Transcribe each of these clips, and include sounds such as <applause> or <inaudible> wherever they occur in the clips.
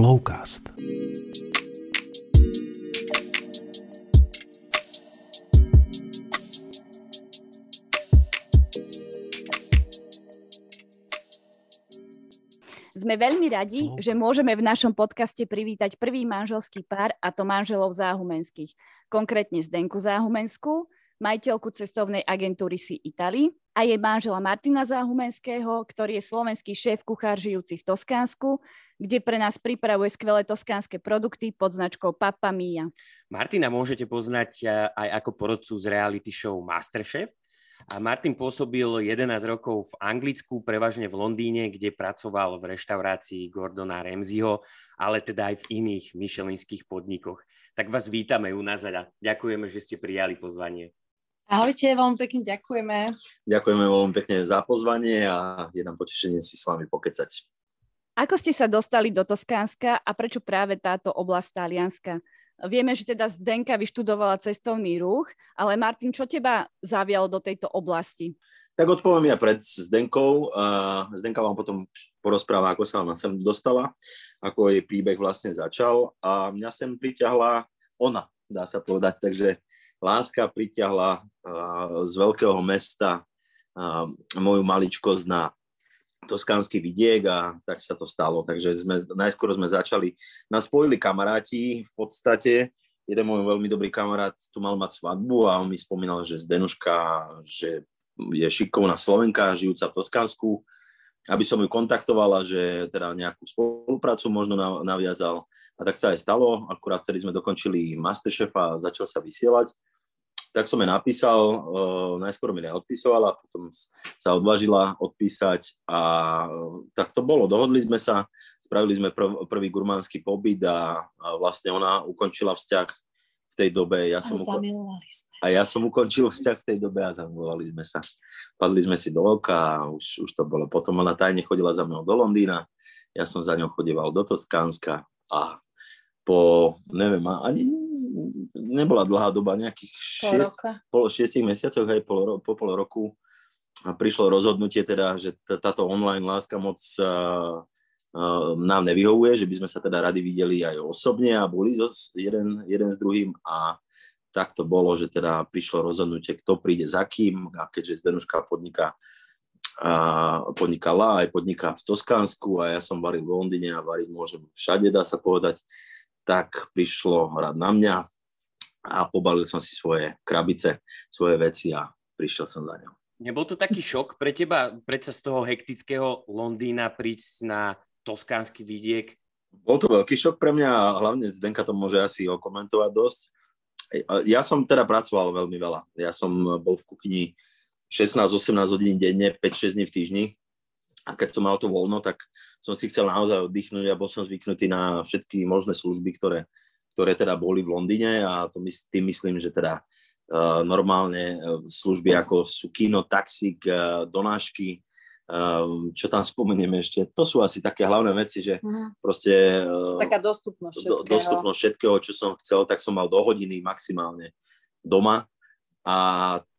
Flowcast. Sme veľmi radi, že môžeme v našom podcaste privítať prvý manželský pár, a to manželov Záhumenských. Konkrétne Zdenku Záhumenskú, majiteľku cestovnej agentúry Si Italy a jej manžela Martina Záhumenského, ktorý je slovenský šéf kuchár žijúci v Toskánsku, kde pre nás pripravuje skvelé toskánske produkty pod značkou Papa Mia. Martina môžete poznať eh, aj ako porodcu z reality show Masterchef, a Martin pôsobil 11 rokov v Anglicku, prevažne v Londýne, kde pracoval v reštaurácii Gordona Ramseyho, ale teda aj v iných myšelinských podnikoch. Tak vás vítame u nás a ďakujeme, že ste prijali pozvanie. Ahojte, veľmi pekne ďakujeme. Ďakujeme veľmi pekne za pozvanie a je nám potešenie si s vami pokecať. Ako ste sa dostali do Toskánska a prečo práve táto oblasť Talianska? Vieme, že teda Zdenka vyštudovala cestovný ruch, ale Martin, čo teba zavialo do tejto oblasti? Tak odpoviem ja pred Zdenkou. Zdenka vám potom porozpráva, ako sa ona sem dostala, ako jej príbeh vlastne začal a mňa sem priťahla ona, dá sa povedať. Takže láska priťahla z veľkého mesta moju maličkosť na toskánsky vidiek a tak sa to stalo. Takže sme, najskôr sme začali, nás spojili kamaráti v podstate, jeden môj veľmi dobrý kamarát tu mal mať svadbu a on mi spomínal, že Zdenuška, že je šikovná Slovenka, žijúca v Toskánsku, aby som ju kontaktovala, že teda nejakú spoluprácu možno naviazal. A tak sa aj stalo, akurát vtedy sme dokončili Masterchef a začal sa vysielať tak som jej napísal, uh, najskôr mi neodpisovala, potom sa odvážila odpísať a uh, tak to bolo. Dohodli sme sa, spravili sme prv, prvý gurmánsky pobyt a, a vlastne ona ukončila vzťah v tej dobe. Ja som a zamilovali sme. A ja som ukončil vzťah v tej dobe a zamilovali sme sa. Padli sme si do oka a už, už to bolo. Potom ona tajne chodila za mnou do Londýna, ja som za ňou chodieval do Toskánska a po, neviem, ani nebola dlhá doba, nejakých 6, pol, 6 mesiacoch, aj pol, po pol roku. A prišlo rozhodnutie teda, že táto online láska moc uh, uh, nám nevyhovuje, že by sme sa teda radi videli aj osobne a boli jeden, jeden s druhým. A tak to bolo, že teda prišlo rozhodnutie, kto príde za kým. A keďže Zdenuška podniká a podnikala aj podniká v Toskánsku a ja som varil v Londýne a variť môžem všade, dá sa povedať, tak prišlo rád na mňa a pobalil som si svoje krabice, svoje veci a prišiel som za ňou. Nebol to taký šok pre teba, predsa z toho hektického Londýna prísť na toskánsky vidiek? Bol to veľký šok pre mňa a hlavne Zdenka to môže asi okomentovať dosť. Ja som teda pracoval veľmi veľa. Ja som bol v kuchyni 16-18 hodín denne, 5-6 dní v týždni. A keď som mal to voľno, tak som si chcel naozaj oddychnúť a bol som zvyknutý na všetky možné služby, ktoré ktoré teda boli v Londýne a to my, tým myslím, že teda uh, normálne uh, služby ako sú kino, taxík, uh, donášky, uh, čo tam spomenieme ešte, to sú asi také hlavné veci, že uh-huh. proste... Uh, Taká dostupnosť všetkého. Do, dostupnosť všetkého, čo som chcel, tak som mal do hodiny maximálne doma a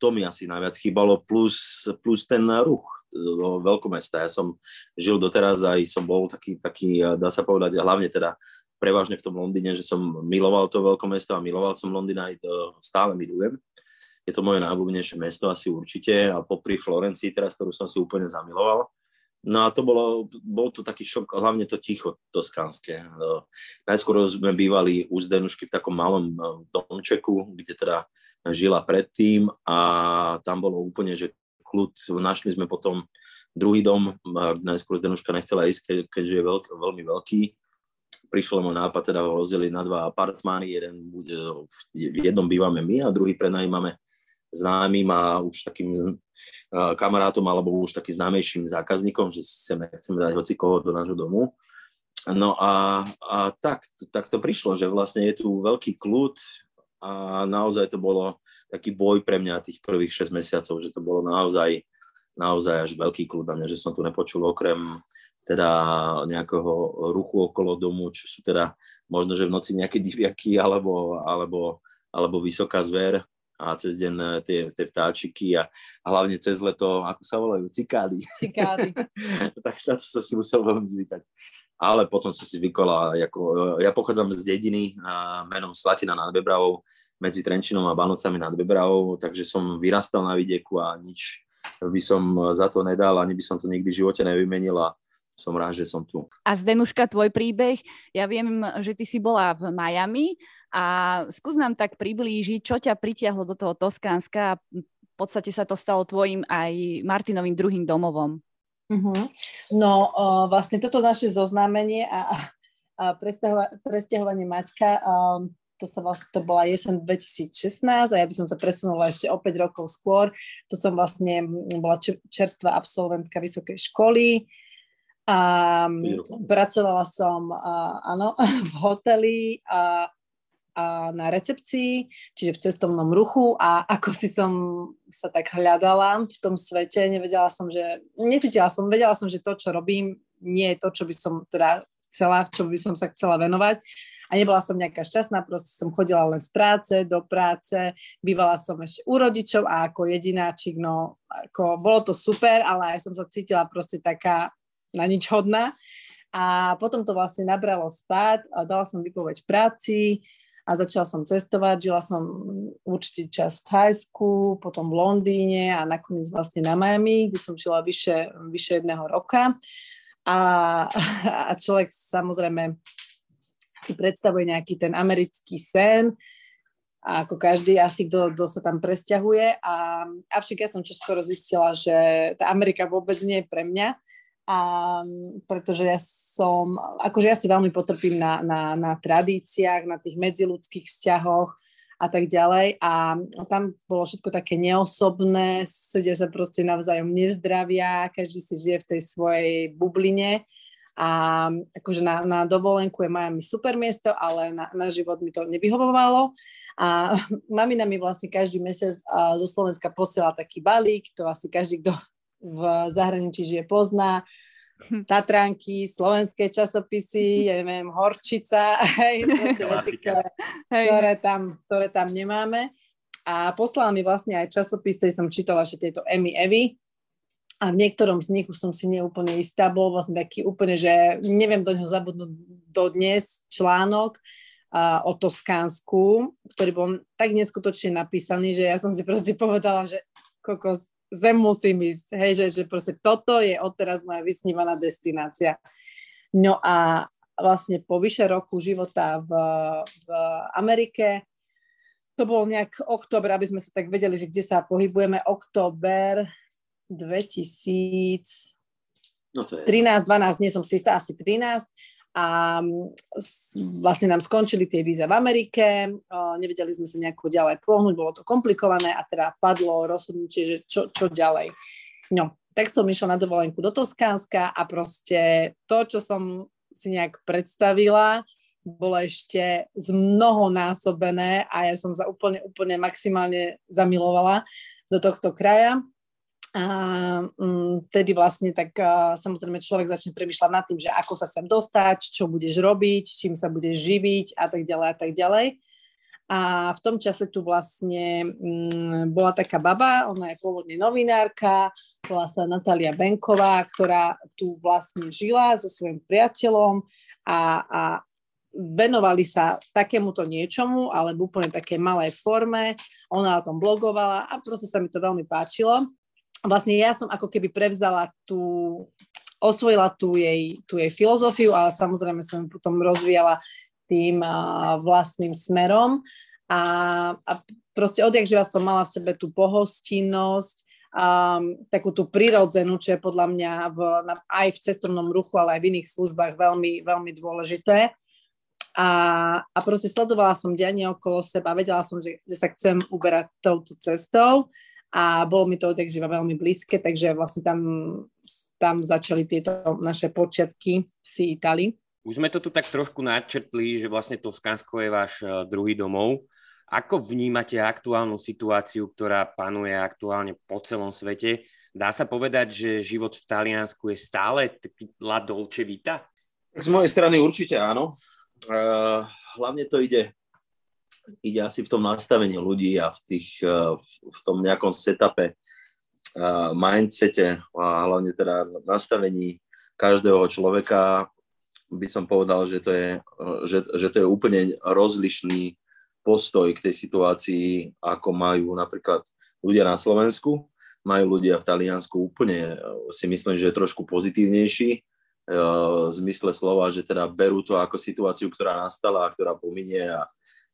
to mi asi najviac chýbalo, plus, plus ten ruch do veľkomesta. Ja som žil doteraz aj som bol taký, taký, dá sa povedať, hlavne teda prevažne v tom Londýne, že som miloval to veľké mesto a miloval som Londýn aj to stále milujem. Je to moje najobľúbenejšie mesto asi určite a popri Florencii teraz, ktorú som si úplne zamiloval. No a to bolo, bol to taký šok, hlavne to ticho toskánske. Najskôr sme bývali u Zdenušky v takom malom e, domčeku, kde teda žila predtým a tam bolo úplne, že kľud. Našli sme potom druhý dom, najskôr Zdenuška nechcela ísť, keďže je veľk, veľmi veľký prišiel môj nápad teda ho rozdeliť na dva apartmány, jeden bude, v jednom bývame my a druhý prenajímame známym a už takým kamarátom alebo už takým známejším zákazníkom, že chceme, chceme dať hoci koho do nášho domu. No a, a tak, tak to prišlo, že vlastne je tu veľký kľud a naozaj to bolo taký boj pre mňa tých prvých 6 mesiacov, že to bolo naozaj, naozaj až veľký kľud na mňa, že som tu nepočul okrem teda nejakého ruchu okolo domu, čo sú teda možno, že v noci nejaké diviaky alebo, alebo, alebo vysoká zver a cez deň eh, tie, tie vtáčiky a, a hlavne cez leto, ako sa volajú, cikády. Cikády. <laughs> tak to som si musel veľmi zvykať. ale potom som si vykola, ako, ja pochádzam z dediny a menom Slatina nad Bebravou, medzi Trenčinom a Banocami nad Bebravou, takže som vyrastal na vidieku a nič by som za to nedal, ani by som to nikdy v živote nevymenil a som rád, že som tu. A Zdenuška, tvoj príbeh, ja viem, že ty si bola v Miami a skús nám tak priblížiť, čo ťa pritiahlo do toho Toskánska a v podstate sa to stalo tvojim aj Martinovým druhým domovom. Uh-huh. No uh, vlastne toto naše zoznámenie a, a presťahovanie Maťka, um, to sa vlastne, to bola jesen 2016 a ja by som sa presunula ešte o 5 rokov skôr. To som vlastne bola čerstvá absolventka vysokej školy. A pracovala som, uh, áno, <laughs> v hoteli a a na recepcii, čiže v cestovnom ruchu. A ako si som sa tak hľadala v tom svete, nevedela som, že, necítila som, vedela som, že to, čo robím, nie je to, čo by som teda chcela, čo by som sa chcela venovať a nebola som nejaká šťastná, proste som chodila len z práce do práce, bývala som ešte u rodičov a ako jedináčik, no ako bolo to super, ale aj som sa cítila proste taká na nič hodná a potom to vlastne nabralo spát a dala som vypoveď v práci, a začala som cestovať. Žila som určitý čas v Thajsku, potom v Londýne a nakoniec vlastne na Miami, kde som žila vyše, vyše jedného roka. A, <laughs> a človek samozrejme si predstavuje nejaký ten americký sen, a ako každý asi, kto, sa tam presťahuje. A, avšak ja som čoskoro zistila, že tá Amerika vôbec nie je pre mňa a pretože ja som, akože ja si veľmi potrpím na, na, na tradíciách, na tých medziludských vzťahoch a tak ďalej a tam bolo všetko také neosobné, susedia sa proste navzájom nezdravia, každý si žije v tej svojej bubline a akože na, na dovolenku je Miami super miesto, ale na, na život mi to nevyhovovalo a <laughs> mamina mi vlastne každý mesiac zo Slovenska posiela taký balík, to asi každý, kto v zahraničí žije, pozná. Hm. Tatranky, slovenské časopisy, <laughs> ja neviem, Horčica, hej, <laughs> veci, ktoré, ktoré, tam, ktoré tam nemáme. A poslala mi vlastne aj časopis, ktorý som čítala ešte tieto Emmy Evy. A v niektorom z nich už som si neúplne istá, bol vlastne taký úplne, že neviem do ňoho zabudnúť dodnes článok, uh, o Toskánsku, ktorý bol tak neskutočne napísaný, že ja som si proste povedala, že kokos, zem musím ísť, hej, že, že proste toto je odteraz moja vysnívaná destinácia. No a vlastne po vyše roku života v, v Amerike, to bol nejak október, aby sme sa tak vedeli, že kde sa pohybujeme, október 2013, no 12, nie som si istá, asi 13, a vlastne nám skončili tie víza v Amerike, nevedeli sme sa nejako ďalej pohnúť, bolo to komplikované a teda padlo rozhodnutie, že čo, čo ďalej. No, tak som išla na dovolenku do Toskánska a proste to, čo som si nejak predstavila, bolo ešte zmnohonásobené a ja som sa úplne, úplne maximálne zamilovala do tohto kraja. A um, tedy vlastne tak samozrejme človek začne premyšľať nad tým, že ako sa sem dostať, čo budeš robiť, čím sa budeš živiť a tak ďalej a tak ďalej. A v tom čase tu vlastne um, bola taká baba, ona je pôvodne novinárka, bola sa Natália Benková, ktorá tu vlastne žila so svojím priateľom a, a venovali sa takémuto niečomu, ale v úplne takej malej forme. Ona o tom blogovala a proste sa mi to veľmi páčilo vlastne ja som ako keby prevzala tú, osvojila tú jej, tú jej filozofiu, ale samozrejme som ju potom rozvíjala tým uh, vlastným smerom a, a proste odjak živa som mala v sebe tú pohostinnosť, um, takú tú prirodzenú, čo je podľa mňa v, na, aj v cestovnom ruchu, ale aj v iných službách veľmi, veľmi dôležité. A, a proste sledovala som dianie okolo seba, vedela som, že, že sa chcem uberať touto cestou a bolo mi to odjak živa veľmi blízke, takže vlastne tam, tam začali tieto naše počiatky v si Itálii. Už sme to tu tak trošku načrtli, že vlastne Toskánsko je váš e, druhý domov. Ako vnímate aktuálnu situáciu, ktorá panuje aktuálne po celom svete? Dá sa povedať, že život v Taliansku je stále taký la dolce vita? Z mojej strany určite áno. Uh, hlavne to ide ide asi v tom nastavení ľudí a v, tých, eh, v tom nejakom setupe, eh, mindsete a hlavne teda nastavení každého človeka by som povedal, že to je, že, že to je úplne rozlišný postoj k tej situácii, ako majú napríklad ľudia na Slovensku. Majú ľudia v Taliansku úplne, si myslím, že je trošku pozitívnejší v zmysle slova, že teda berú to ako situáciu, ktorá nastala a ktorá pominie a,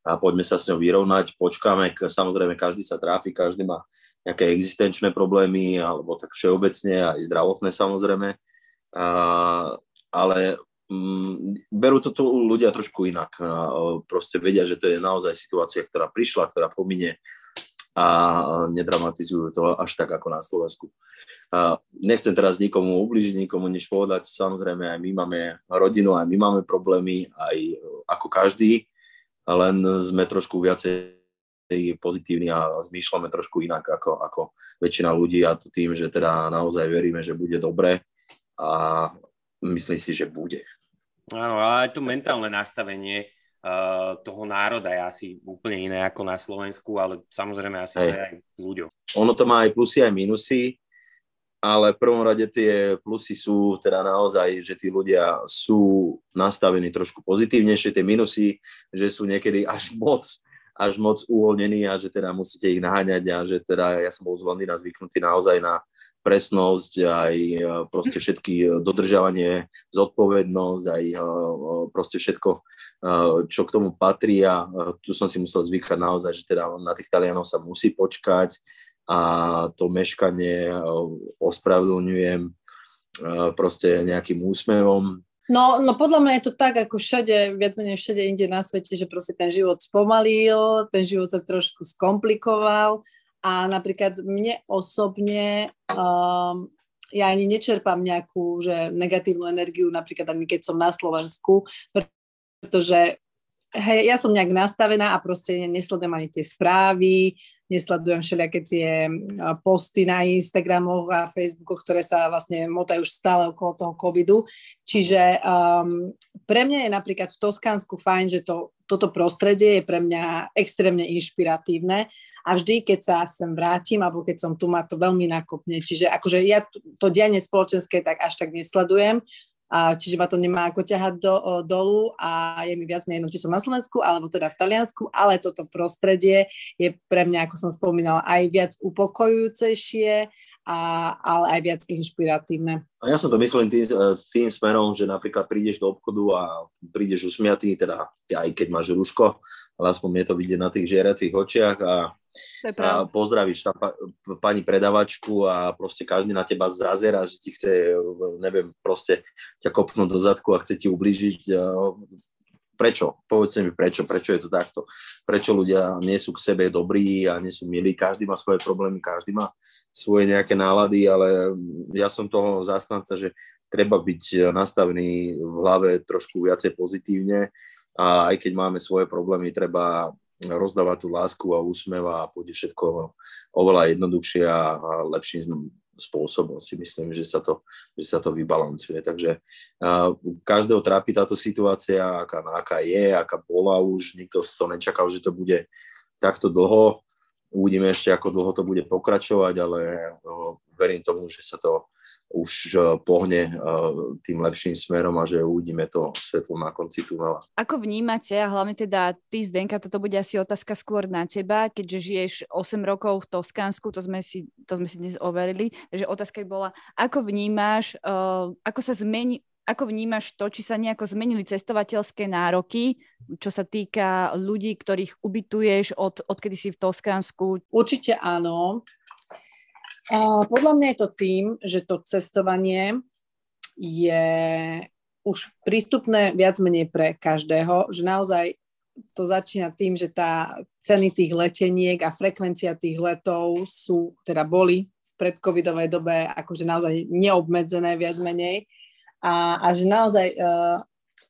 a poďme sa s ňou vyrovnať, počkáme, samozrejme každý sa trápi, každý má nejaké existenčné problémy, alebo tak všeobecne, aj zdravotné samozrejme, a, ale mm, berú to tu ľudia trošku inak. A proste vedia, že to je naozaj situácia, ktorá prišla, ktorá pomine a nedramatizujú to až tak ako na Slovensku. Nechcem teraz nikomu ubližiť, nikomu nič povedať. Samozrejme, aj my máme rodinu, aj my máme problémy, aj ako každý, len sme trošku viacej pozitívni a zmýšľame trošku inak ako, ako väčšina ľudí a to tým, že teda naozaj veríme, že bude dobre a myslím si, že bude. Áno, ale aj to mentálne nastavenie uh, toho národa je asi úplne iné ako na Slovensku, ale samozrejme asi Hej. aj ľuďom. Ono to má aj plusy, aj minusy, ale v prvom rade tie plusy sú teda naozaj, že tí ľudia sú nastavení trošku pozitívnejšie, tie minusy, že sú niekedy až <laughs> moc až moc uvoľnení a že teda musíte ich naháňať a že teda ja som bol z Londýna zvyknutý naozaj na presnosť, aj e, proste všetky e, dodržiavanie, zodpovednosť, aj e, proste všetko, čo k tomu patrí a tu som si musel zvykať naozaj, že teda na tých Talianov sa musí počkať a to meškanie ospravedlňujem proste nejakým úsmevom. No, no podľa mňa je to tak, ako všade, viac menej všade inde na svete, že proste ten život spomalil, ten život sa trošku skomplikoval a napríklad mne osobne, um, ja ani nečerpám nejakú že negatívnu energiu, napríklad ani keď som na Slovensku, pretože hej, ja som nejak nastavená a proste nesledujem ani tie správy, nesledujem všelijaké tie posty na Instagramoch a Facebookoch, ktoré sa vlastne motajú už stále okolo toho covidu. Čiže um, pre mňa je napríklad v Toskánsku fajn, že to, toto prostredie je pre mňa extrémne inšpiratívne a vždy, keď sa sem vrátim, alebo keď som tu, ma to veľmi nakopne. Čiže akože ja to dianie spoločenské tak až tak nesledujem, a čiže ma to nemá ako ťahať do, o, dolu a je mi viac menej, či som na Slovensku alebo teda v Taliansku, ale toto prostredie je pre mňa, ako som spomínala, aj viac upokojujúcejšie, a, ale aj viac inšpiratívne. A ja som to myslím tým, tým smerom, že napríklad prídeš do obchodu a prídeš usmiatý, teda aj keď máš rúško, ale aspoň je to vidieť na tých žieracích očiach a, a pozdravíš tam pa, pani predavačku a proste každý na teba zazera, že ti chce, neviem, proste ťa kopnúť do zadku a chce ti ublížiť. Prečo? Povedzte mi prečo, prečo je to takto. Prečo ľudia nie sú k sebe dobrí a nie sú milí, každý má svoje problémy, každý má svoje nejaké nálady, ale ja som toho zástanca, že treba byť nastavený v hlave trošku viacej pozitívne, a aj keď máme svoje problémy, treba rozdávať tú lásku a úsmev a pôjde všetko oveľa jednoduchšie a, lepším spôsobom si myslím, že sa to, že sa to vybalancuje. Takže uh, každého trápi táto situácia, aká, aká je, aká bola už, nikto to nečakal, že to bude takto dlho. Uvidíme ešte, ako dlho to bude pokračovať, ale uh, verím tomu, že sa to už e, pohne e, tým lepším smerom a že uvidíme to svetlo na konci tunela. Ako vnímate, a hlavne teda ty, Zdenka, toto bude asi otázka skôr na teba, keďže žiješ 8 rokov v Toskánsku, to sme si, to sme si dnes overili, takže otázka by bola, ako vnímaš, ako sa zmení, ako vnímaš to, či sa nejako zmenili cestovateľské nároky, čo sa týka ľudí, ktorých ubytuješ od, odkedy si v Toskánsku? Určite áno. Podľa mňa je to tým, že to cestovanie je už prístupné viac menej pre každého, že naozaj to začína tým, že tá ceny tých leteniek a frekvencia tých letov sú, teda boli v predcovidovej dobe akože naozaj neobmedzené viac menej a, a že naozaj uh,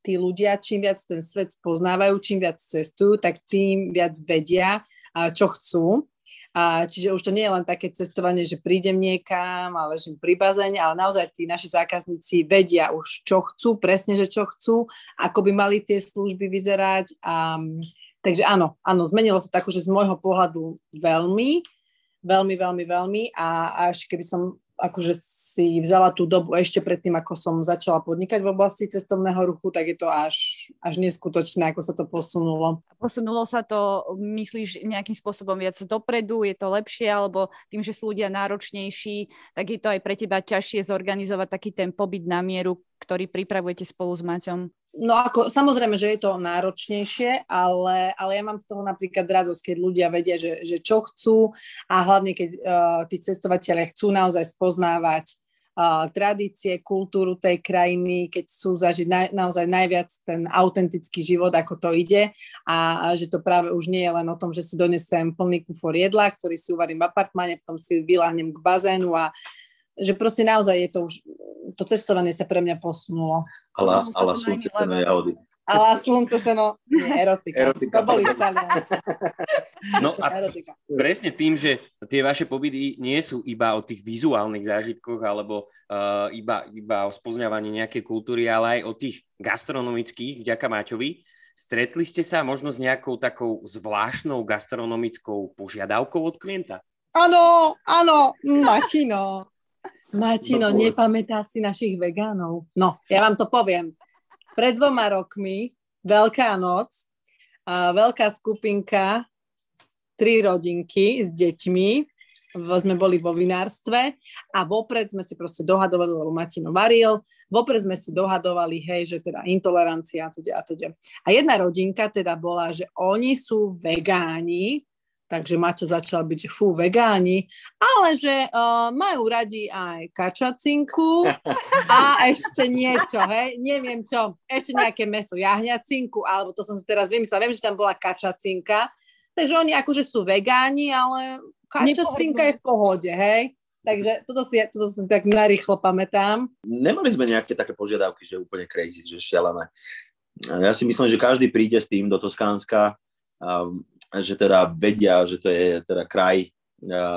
tí ľudia, čím viac ten svet poznávajú, čím viac cestujú, tak tým viac vedia, uh, čo chcú a čiže už to nie je len také cestovanie, že prídem niekam a ležím pri bazéne, ale naozaj tí naši zákazníci vedia už, čo chcú, presne, že čo chcú, ako by mali tie služby vyzerať. A, takže áno, áno, zmenilo sa tak, že z môjho pohľadu veľmi, veľmi, veľmi, veľmi a až keby som akože si vzala tú dobu ešte predtým, ako som začala podnikať v oblasti cestovného ruchu, tak je to až, až neskutočné, ako sa to posunulo. Posunulo sa to, myslíš, nejakým spôsobom viac dopredu, je to lepšie, alebo tým, že sú ľudia náročnejší, tak je to aj pre teba ťažšie zorganizovať taký ten pobyt na mieru, ktorý pripravujete spolu s Maťom? No ako, samozrejme, že je to náročnejšie, ale, ale ja mám z toho napríklad radosť, keď ľudia vedia, že, že čo chcú a hlavne keď uh, tí cestovateľe chcú naozaj spoznávať uh, tradície, kultúru tej krajiny, keď chcú zažiť na, naozaj najviac ten autentický život, ako to ide a, a že to práve už nie je len o tom, že si donesem plný kufor jedla, ktorý si uvarím v apartmane, potom si vyláhnem k bazénu a že proste naozaj je to už, to cestovanie sa pre mňa posunulo. Ale, ale slunce seno jahody. Ale slunce seno, nie, erotika. erotika. To boli <laughs> No a <laughs> erotika. presne tým, že tie vaše pobyty nie sú iba o tých vizuálnych zážitkoch alebo uh, iba, iba o spozňovaní nejakej kultúry, ale aj o tých gastronomických, vďaka Máťovi, Stretli ste sa možno s nejakou takou zvláštnou gastronomickou požiadavkou od klienta? Áno, áno, Matino. Matino, nepamätá si našich vegánov. No, ja vám to poviem. Pred dvoma rokmi, Veľká noc, a veľká skupinka, tri rodinky s deťmi, sme boli vo vinárstve a vopred sme si proste dohadovali, lebo Matino varil, vopred sme si dohadovali, hej, že teda intolerancia a to a to A jedna rodinka teda bola, že oni sú vegáni, takže Maťo začal byť, že fú, vegáni, ale že uh, majú radi aj kačacinku <laughs> a ešte niečo, hej, neviem čo, ešte nejaké meso, jahňacinku, alebo to som si teraz vymyslela, viem, že tam bola kačacinka, takže oni akože sú vegáni, ale kačacinka je v pohode, hej. Takže toto si, toto si tak narýchlo pamätám. Nemali sme nejaké také požiadavky, že úplne crazy, že šialené. Ja si myslím, že každý príde s tým do Toskánska, že teda vedia, že to je teda kraj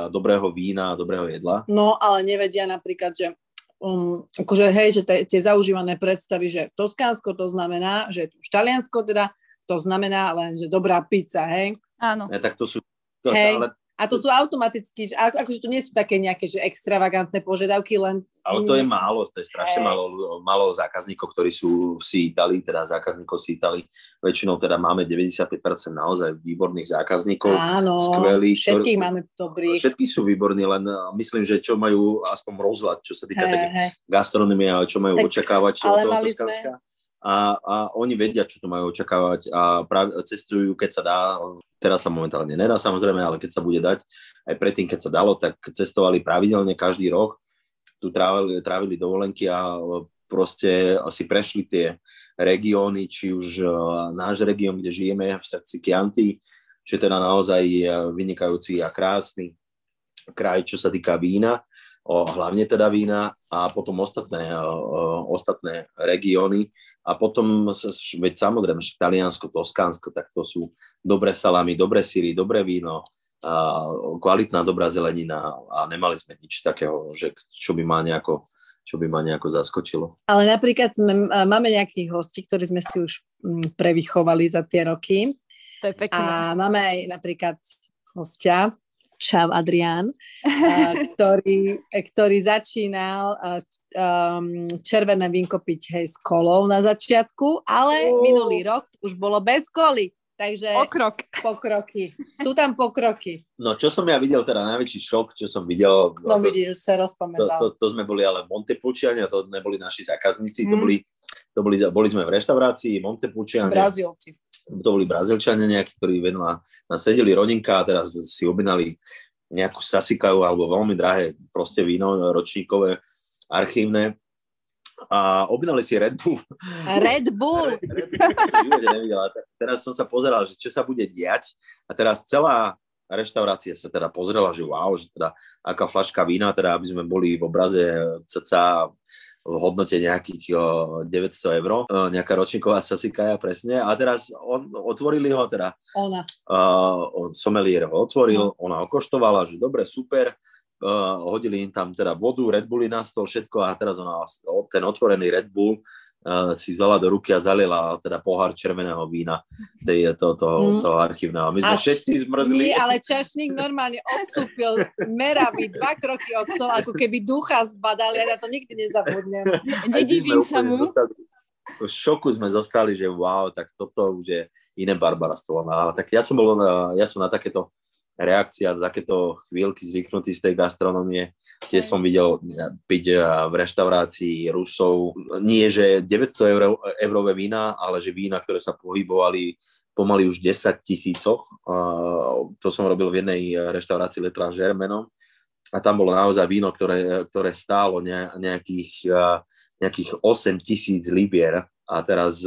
dobrého vína a dobrého jedla. No, ale nevedia napríklad, že um, akože hej, že tie zaužívané predstavy, že Toskánsko to znamená, že už Taliansko teda to znamená len, že dobrá pizza, hej? Áno. Ja, tak to sú, to, hej. ale a to sú automaticky, že, akože to nie sú také nejaké že extravagantné požiadavky, len... Ale to je málo, to je strašne málo, málo zákazníkov, ktorí sú v Itálii, teda zákazníkov si Itálii. Väčšinou teda máme 95% naozaj výborných zákazníkov. Áno, skvelých, všetkých ktorí, máme dobrých. Všetky sú výborní, len myslím, že čo majú aspoň rozhľad, čo sa týka hey, gastronomie a čo majú tak, očakávať ale toho sme, a, a oni vedia, čo tu majú očakávať a prav, cestujú, keď sa dá Teraz sa momentálne nedá samozrejme, ale keď sa bude dať, aj predtým, keď sa dalo, tak cestovali pravidelne každý rok. Tu trávili, trávili dovolenky a proste si prešli tie regióny, či už náš región, kde žijeme v srdci Chianti, čo je teda naozaj vynikajúci a krásny kraj, čo sa týka vína, o, hlavne teda vína a potom ostatné, o, ostatné regióny a potom, veď samozrejme, že Taliansko, Toskánsko, tak to sú dobré salami, dobré síry, dobré víno, a kvalitná, dobrá zelenina a nemali sme nič takého, že čo by ma nejako čo by ma nejako zaskočilo. Ale napríklad sme, máme nejakých hostí, ktorí sme si už prevychovali za tie roky. To je pekné. A máme aj napríklad hostia, Čau Adrián, ktorý, ktorý začínal um, červené vínko piť hej, s kolou na začiatku, ale uh. minulý rok už bolo bez koly. Takže Pokrok. pokroky. Sú tam pokroky. No čo som ja videl, teda najväčší šok, čo som videl. No, no to, vidíš, už sa rozpamätal. To, to, to, sme boli ale Montepulčiania, to neboli naši zákazníci, mm. to, boli, to boli, boli sme v reštaurácii Montepulčiania. Brazílci. To boli Brazílčania nejakí, ktorí vedľa nás sedeli rodinka a teraz si objednali nejakú sasikajú alebo veľmi drahé proste víno ročníkové, archívne. A objednali si Red Bull. <laughs> Red Bull? Red Bull. Teraz som sa pozeral, že čo sa bude diať. A teraz celá reštaurácia sa teda pozrela, že wow, že teda aká flaška vína, teda aby sme boli v obraze cca v hodnote nejakých 900 eur, nejaká ročníková sasikaja presne. A teraz on, otvorili ho teda. Ona. Uh, somelier ho otvoril, no. ona okoštovala, že dobre, super, uh, hodili im tam teda vodu, Red Bulli na stôl, všetko a teraz ona, ten otvorený Red Bull si vzala do ruky a zalila teda pohár červeného vína tej, to, to, mm. toho archívneho. My sme a všetci zmrzli. Nie, ale čašník normálne odstúpil meravý dva kroky od stola, ako keby ducha zbadali, ja to nikdy nezabudnem. <laughs> Nedivím sa mu. Zostali, v šoku sme zostali, že wow, tak toto už je iné barbarstvo. No, tak ja som bol, ja som na takéto reakcia, takéto chvíľky zvyknutý z tej gastronomie. Tiež som videl piť v reštaurácii Rusov nie, že 900 eur, eurové vína, ale že vína, ktoré sa pohybovali pomaly už 10 tisícoch. To som robil v jednej reštaurácii Letra Žermenom a tam bolo naozaj víno, ktoré, ktoré stálo nejakých, nejakých 8 tisíc libier a teraz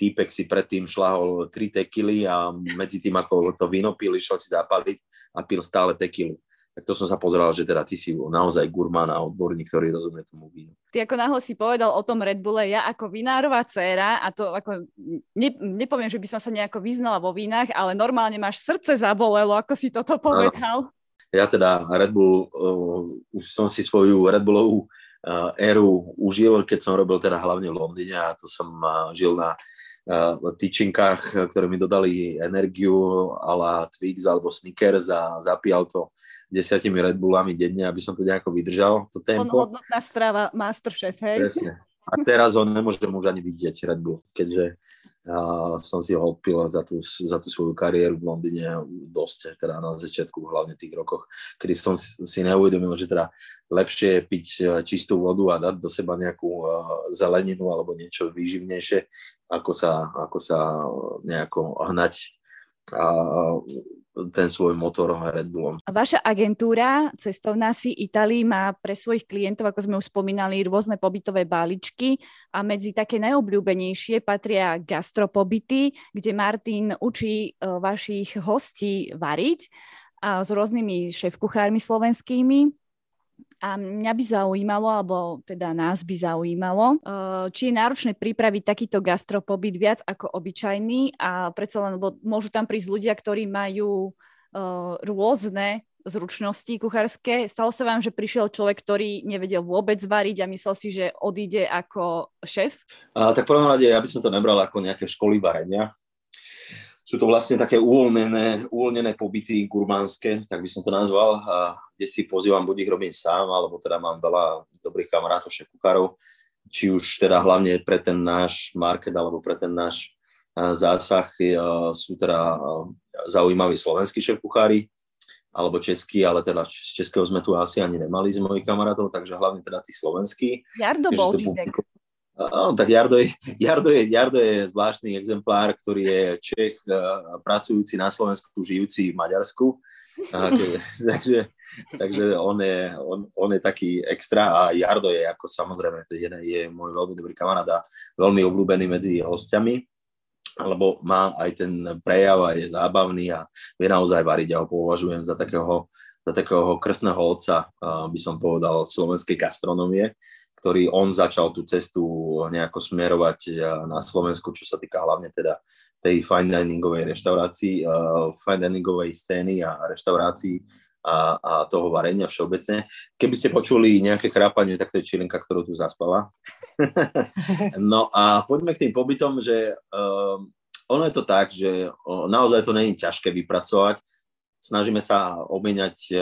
týpek si predtým šlahol tri tekily a medzi tým, ako to víno pil, išiel si zapaliť a pil stále tekilu. Tak to som sa pozeral, že teda ty si naozaj gurmán a odborník, ktorý rozumie tomu vínu. Ty ako náhle si povedal o tom Red Bulle, ja ako vinárová dcéra, a to ako, ne, nepoviem, že by som sa nejako vyznala vo vínach, ale normálne máš srdce zabolelo, ako si toto povedal. Ja teda Red Bull, uh, už som si svoju Red Bullovú uh, éru užil, keď som robil teda hlavne v Londýne a to som uh, žil na tyčinkách, ktoré mi dodali energiu ala Twix alebo Snickers a zapíjal to desiatimi Red Bullami denne, aby som to nejako vydržal, to tempo. Hodnotná strava Masterchef, hej? Presne. A teraz ho nemôžem už ani vidieť Red Bull, keďže uh, som si ho odpil za tú, za tú svoju kariéru v Londýne dosť, teda na začiatku, hlavne tých rokoch, kedy som si neuvedomil, že teda lepšie je piť čistú vodu a dať do seba nejakú uh, zeleninu alebo niečo výživnejšie, ako sa, ako sa nejako hnať. A ten svoj motor Red Bullom. Vaša agentúra Cestovná si Italii má pre svojich klientov, ako sme už spomínali, rôzne pobytové báličky a medzi také najobľúbenejšie patria gastropobyty, kde Martin učí e, vašich hostí variť a s rôznymi šéf-kuchármi slovenskými. A mňa by zaujímalo, alebo teda nás by zaujímalo, eh, či je náročné pripraviť takýto gastropobyt viac ako obyčajný a predsa len, lebo môžu tam prísť ľudia, ktorí majú eh, rôzne zručnosti kuchárske. Stalo sa vám, že prišiel človek, ktorý nevedel vôbec variť a myslel si, že odíde ako šéf? A, tak prvom rade, ja by som to nebral ako nejaké školy varenia sú to vlastne také uvoľnené, uvoľnené pobyty gurmánske, tak by som to nazval, a kde si pozývam, buď ich robím sám, alebo teda mám veľa dobrých kamarátov, šekukárov, či už teda hlavne pre ten náš market, alebo pre ten náš zásah sú teda zaujímaví slovenskí šéf-kuchári, alebo českí, ale teda z českého sme tu asi ani nemali z mojich kamarátov, takže hlavne teda tí slovenskí. Jardo bol No, tak Jardo je, Jardo, je, Jardo je zvláštny exemplár, ktorý je Čech, pracujúci na Slovensku, žijúci v Maďarsku. <laughs> takže, takže on, je, on, on je taký extra a Jardo je ako samozrejme, je, je môj veľmi dobrý kamarát a veľmi obľúbený medzi hostiami lebo má aj ten prejav a je zábavný a vie naozaj variť. Ja ho považujem za takého, za takého krstného otca, by som povedal, slovenskej gastronomie ktorý on začal tú cestu nejako smerovať eh, na Slovensku, čo sa týka hlavne teda tej fine diningovej reštaurácii, uh, fine diningovej scény a reštaurácií a, a toho varenia všeobecne. Keby ste počuli nejaké chrápanie, tak to je čilinka, ktorú tu zaspala. <laughs> no a poďme k tým pobytom, že uh, ono je to tak, že naozaj to není ťažké vypracovať snažíme sa obmieniať eh,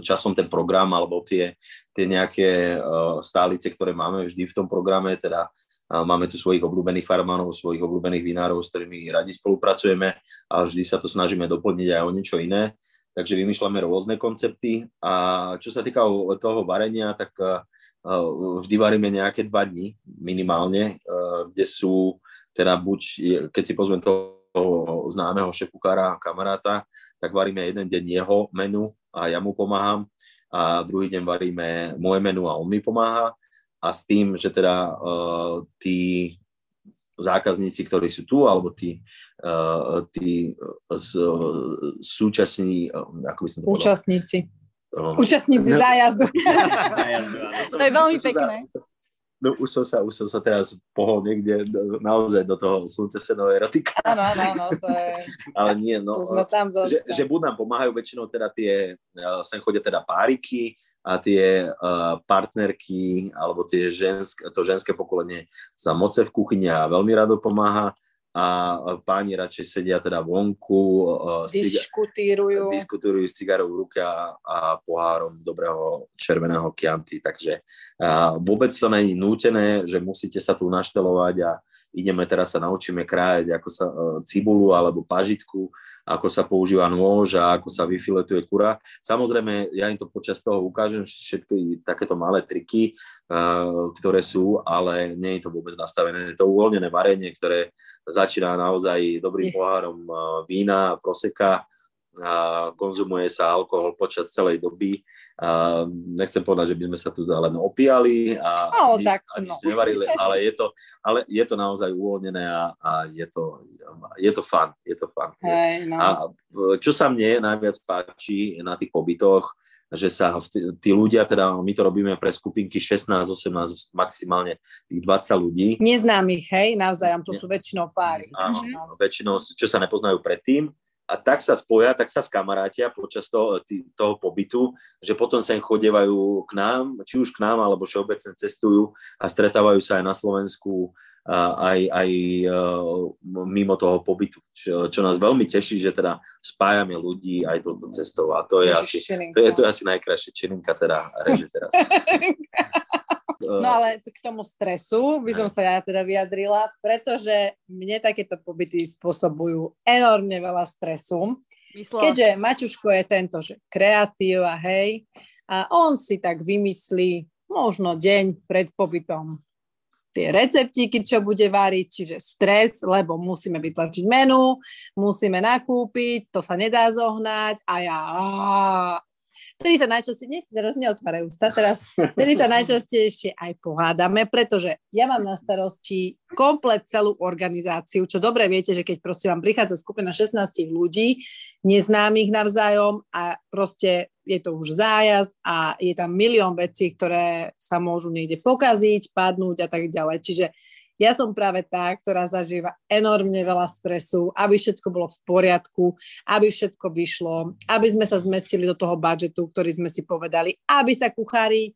časom ten program alebo tie, tie nejaké eh, stálice, ktoré máme vždy v tom programe, teda eh, máme tu svojich obľúbených farmánov, svojich obľúbených vinárov, s ktorými radi spolupracujeme, ale vždy sa to snažíme doplniť aj o niečo iné. Takže vymýšľame rôzne koncepty a čo sa týka toho varenia, tak vždy varíme nejaké dva dni minimálne, kde sú teda buď, keď si pozvem toho známeho šéf-kuchára, kamaráta, tak varíme jeden deň jeho menu a ja mu pomáham a druhý deň varíme moje menu a on mi pomáha a s tým, že teda uh, tí zákazníci, ktorí sú tu, alebo tí, uh, tí z, uh, súčasní, uh, ako by som to povedal? Účastníci. Um, Účastníci zájazdu. <laughs> to je veľmi pekné. Sa, no, už som sa, už som sa teraz pohol niekde do, naozaj do toho slunce senovej erotika. Áno, áno, áno, to je... Ale nie, no, to sme tam že, že buď nám pomáhajú väčšinou teda tie, sem chodia teda páriky, a tie uh, partnerky alebo tie žensk, to ženské pokolenie sa moce v kuchyni a veľmi rado pomáha a páni radšej sedia teda vonku, diskutírujú. diskutírujú s cigarou v ruke a, a pohárom dobrého červeného kianty. Takže uh, vôbec to není nútené, že musíte sa tu naštelovať a ideme teraz sa naučíme krájať ako sa, uh, cibulu alebo pažitku ako sa používa nôž a ako sa vyfiletuje kura. Samozrejme, ja im to počas toho ukážem, všetky takéto malé triky, uh, ktoré sú, ale nie je to vôbec nastavené. Je to uvoľnené varenie, ktoré začína naozaj dobrým pohárom uh, vína, proseka, a konzumuje sa alkohol počas celej doby. Nechcem povedať, že by sme sa tu len opíjali a, no, tak, a nič no. nevarili, ale je to, ale je to naozaj uvoľnené a, a je, to, je to fun. Je to fun. Hey, no. A čo sa mne najviac páči na tých pobytoch, že sa tí ľudia, teda my to robíme pre skupinky 16, 18, maximálne tých 20 ľudí. Neznámych, hej, navzájom, to sú väčšinou páry. Áno, mhm. väčšinou, čo sa nepoznajú predtým a tak sa spoja, tak sa skamarátia počas toho, tý, toho pobytu, že potom sa im chodevajú k nám, či už k nám, alebo všeobecne cestujú a stretávajú sa aj na Slovensku aj, aj e, mimo toho pobytu, čo, čo nás veľmi teší, že teda spájame ľudí aj touto cestou a to je, asi, to je, to je asi najkrajšie čininka teda reže teraz. <laughs> No ale k tomu stresu by som sa ja teda vyjadrila, pretože mne takéto pobyty spôsobujú enormne veľa stresu. Myslo. Keďže Maťuško je tento, že kreatíva, hej, a on si tak vymyslí možno deň pred pobytom tie receptíky, čo bude variť, čiže stres, lebo musíme vytlačiť menu, musíme nakúpiť, to sa nedá zohnať a ja Vtedy sa najčastejšie, teraz neotvárajú ústa, teraz, vtedy sa najčastejšie aj pohádame, pretože ja mám na starosti komplet celú organizáciu, čo dobre viete, že keď proste vám prichádza skupina 16 ľudí, neznámych navzájom a proste je to už zájazd a je tam milión vecí, ktoré sa môžu niekde pokaziť, padnúť a tak ďalej. Čiže ja som práve tá, ktorá zažíva enormne veľa stresu, aby všetko bolo v poriadku, aby všetko vyšlo, aby sme sa zmestili do toho budžetu, ktorý sme si povedali, aby sa kuchári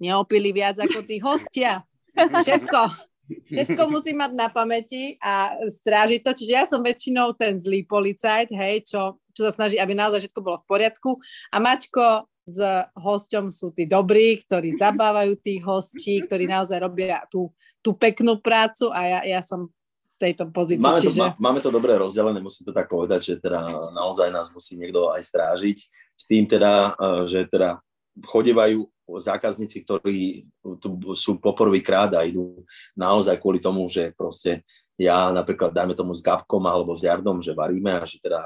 neopili viac ako tí hostia. Všetko. Všetko musí mať na pamäti a strážiť to. Čiže ja som väčšinou ten zlý policajt, hej, čo, čo sa snaží, aby naozaj všetko bolo v poriadku. A Mačko s hosťom sú tí dobrí, ktorí <laughs> zabávajú tých hostí, ktorí naozaj robia tú, tú peknú prácu a ja, ja som v tejto pozícii. Máme, čiže... to, máme to dobre rozdelené, musím to tak povedať, že teda naozaj nás musí niekto aj strážiť. S tým teda, e, že teda chodevajú zákazníci, ktorí tu sú poprvýkrát a idú naozaj kvôli tomu, že proste ja napríklad dajme tomu s Gabkom alebo s Jardom, že varíme a že teda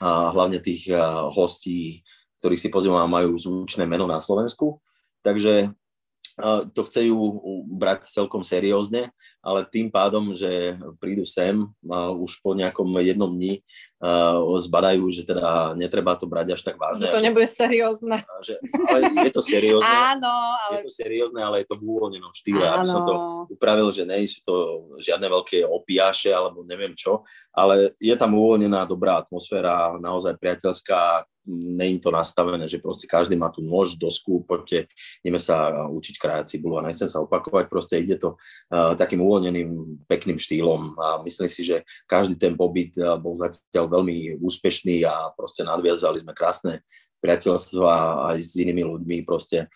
a hlavne tých hostí ktorých si pozývam majú zvučné meno na Slovensku. Takže to chcejú brať celkom seriózne, ale tým pádom, že prídu sem a už po nejakom jednom dni uh, zbadajú, že teda netreba to brať až tak vážne. Že to nebude seriózne. Že, ale je to seriózne. Áno, ale... Je to seriózne, ale je to v uvoľnenom štýle. Aby som to upravil, že nie sú to žiadne veľké opiaše alebo neviem čo, ale je tam uvoľnená dobrá atmosféra, naozaj priateľská, není to nastavené, že proste každý má tu nôž, dosku, poďte, ideme sa učiť krájať cibulu a nechcem sa opakovať, proste ide to uh, takým uvoľneným, pekným štýlom a myslím si, že každý ten pobyt uh, bol zatiaľ veľmi úspešný a proste nadviazali sme krásne priateľstva aj s inými ľuďmi proste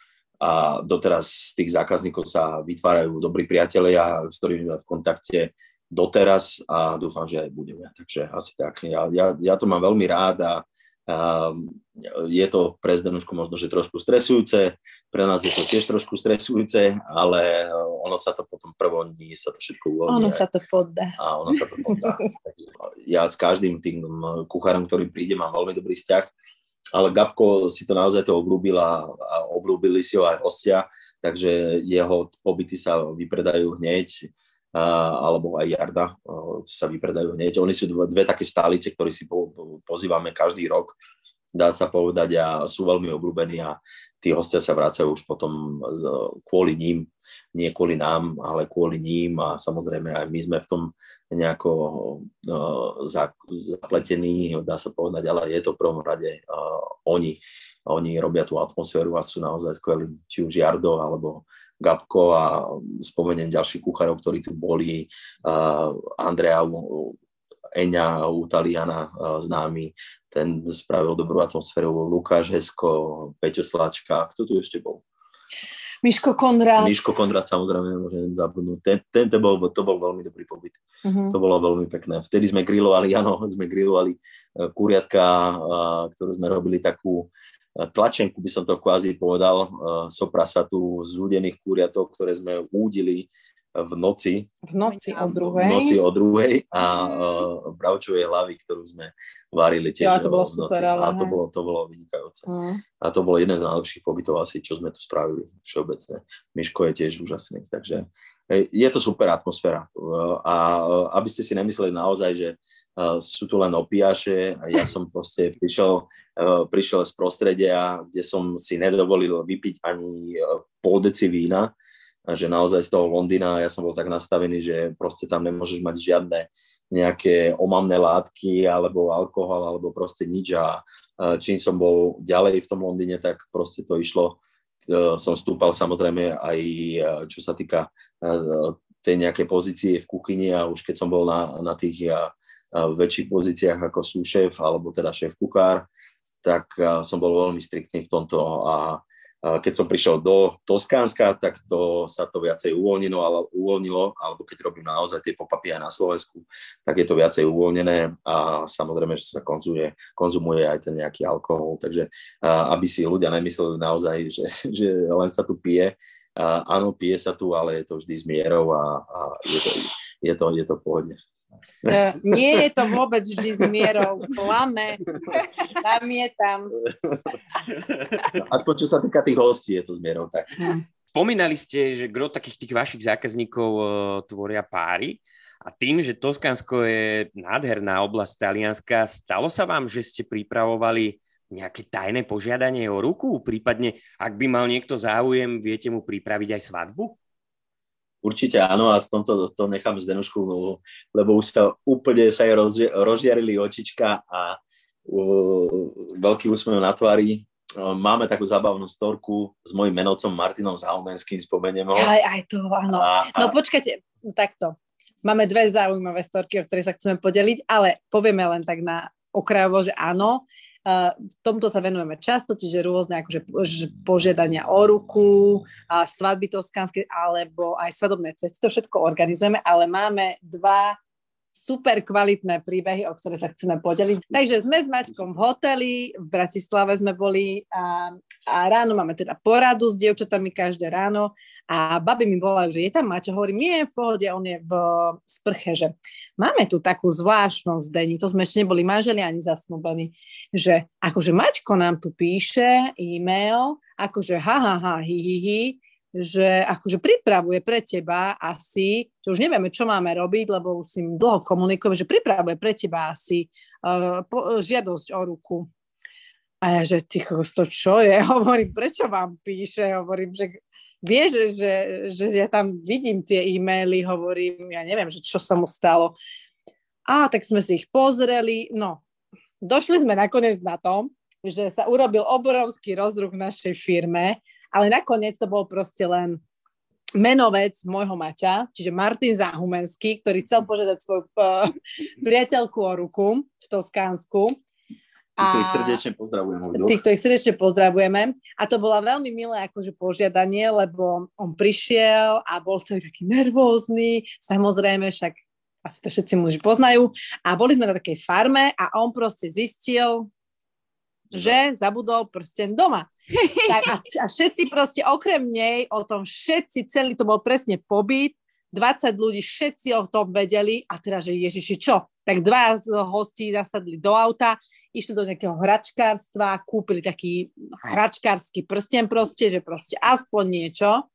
a doteraz z tých zákazníkov sa vytvárajú dobrí priatelia, s ktorými sme v kontakte doteraz a dúfam, že aj budeme. Takže asi tak. Ja, ja, ja to mám veľmi rád a je to pre Zdenušku možno, že trošku stresujúce, pre nás je to tiež trošku stresujúce, ale ono sa to potom prvom dní sa to všetko uvoľní. Ono sa to poddá. A ono sa to poddá. ja s každým tým kuchárom, ktorý príde, mám veľmi dobrý vzťah, ale Gabko si to naozaj to obľúbil a, a obľúbili si ho aj hostia, takže jeho pobyty sa vypredajú hneď alebo aj Jarda sa vypredajú hneď. Oni sú dve, také stálice, ktoré si po, po, pozývame každý rok dá sa povedať, a sú veľmi obľúbení a tí hostia sa vracajú už potom kvôli ním, nie kvôli nám, ale kvôli ním a samozrejme aj my sme v tom nejako zapletení, dá sa povedať, ale je to v prvom rade oni. Oni robia tú atmosféru a sú naozaj skvelí, či už Jardo alebo Gabko a spomeniem ďalších kuchárov, ktorí tu boli, Andrea Eňa u Taliana známy, ten spravil dobrú atmosféru, Lukáš Hesko, Peťo Slačka, kto tu ešte bol? Miško Konrad. Miško Konrad, samozrejme, nemôžem zabudnúť. Ten, ten to, bol, to bol veľmi dobrý pobyt. Uh-huh. To bolo veľmi pekné. Vtedy sme grilovali, áno, sme grilovali e, kuriatka, ktorú sme robili takú tlačenku, by som to kvázi povedal, e, soprasatu z údených kuriatok, ktoré sme údili v noci. V noci o druhej. V noci o druhej a uh, bravčovej hlavy, ktorú sme varili tiež. Ja, to bolo super, ale... A to bolo, to bolo vynikajúce. Mm. A to bolo jeden z najlepších pobytov asi, čo sme tu spravili všeobecne. Miško je tiež úžasný, takže je to super atmosféra. A aby ste si nemysleli naozaj, že sú tu len opiaše. Ja som proste prišiel, prišiel z prostredia, kde som si nedovolil vypiť ani pol deci vína, že naozaj z toho Londýna ja som bol tak nastavený, že proste tam nemôžeš mať žiadne nejaké omamné látky alebo alkohol alebo proste nič a čím som bol ďalej v tom Londýne, tak proste to išlo. E, som stúpal samozrejme aj e, čo sa týka e, tej nejakej pozície v kuchyni a už keď som bol na, na tých väčších pozíciách ako sú šéf alebo teda šéf kuchár, tak som bol veľmi striktný v tomto a keď som prišiel do Toskánska, tak to sa to viacej uvoľnilo, ale, uvoľnilo, alebo keď robím naozaj tie popapy aj na Slovensku, tak je to viacej uvoľnené a samozrejme, že sa konzumuje, konzumuje aj ten nejaký alkohol, takže aby si ľudia nemysleli naozaj, že, <laughs> že len sa tu pije, áno, pije sa tu, ale je to vždy s mierou a, a je, to, je, to, je to v pohode. Uh, nie je to vôbec vždy s mierou. Klame. Tam je tam. Aspoň čo sa týka tých hostí, je to s mierou. Tak. Hm. Spomínali ste, že gro takých tých vašich zákazníkov uh, tvoria páry. A tým, že Toskánsko je nádherná oblasť Talianska, stalo sa vám, že ste pripravovali nejaké tajné požiadanie o ruku? Prípadne, ak by mal niekto záujem, viete mu pripraviť aj svadbu? Určite áno a v tomto to nechám Zdenušku, lebo už sa úplne sa jej rozžiarili očička a uh, veľký úsmev na tvári. Máme takú zábavnú storku s mojim menovcom Martinom Zaumenským, spomeniem ho. Aj, aj to, áno. A, a... No počkajte, takto. Máme dve zaujímavé storky, o ktoré sa chceme podeliť, ale povieme len tak na okrajovo, že áno, v tomto sa venujeme často, čiže rôzne akože požiadania o ruku, a svadby toskánske alebo aj svadobné cesty. To všetko organizujeme, ale máme dva super kvalitné príbehy, o ktoré sa chceme podeliť. Takže sme s Maťkom v hoteli, v Bratislave sme boli a, a ráno máme teda poradu s dievčatami každé ráno a babi mi volajú, že je tam Maťo, hovorím, nie, v pohode, on je v sprche, že máme tu takú zvláštnosť, Deni, to sme ešte neboli manželi ani zasnúbení, že akože Maťko nám tu píše e-mail, akože ha, ha, ha, hi, hi, hi, že akože pripravuje pre teba asi, že už nevieme, čo máme robiť, lebo už si dlho komunikujeme, že pripravuje pre teba asi uh, po, žiadosť o ruku. A ja, že ty to čo je? <laughs> Hovorím, prečo vám píše? Hovorím, že vie, že, že, že ja tam vidím tie e-maily, hovorím, ja neviem, že čo sa mu stalo. A tak sme si ich pozreli, no, došli sme nakoniec na to, že sa urobil obrovský rozruch v našej firme, ale nakoniec to bol proste len menovec môjho Maťa, čiže Martin Záhumenský, ktorý chcel požiadať svoju uh, priateľku o ruku v Toskánsku Týchto ich srdečne pozdravujeme. Týchto ich srdečne pozdravujeme. A to bola veľmi milé akože požiadanie, lebo on prišiel a bol celý taký nervózny, samozrejme však asi to všetci muži poznajú. A boli sme na takej farme a on proste zistil, že zabudol prsten doma. Tak a, a všetci proste okrem nej, o tom všetci, celý to bol presne pobyt, 20 ľudí, všetci o tom vedeli a teraz, že Ježiši, čo? Tak dva z hostí nasadli do auta, išli do nejakého hračkárstva, kúpili taký hračkársky prsten proste, že proste aspoň niečo.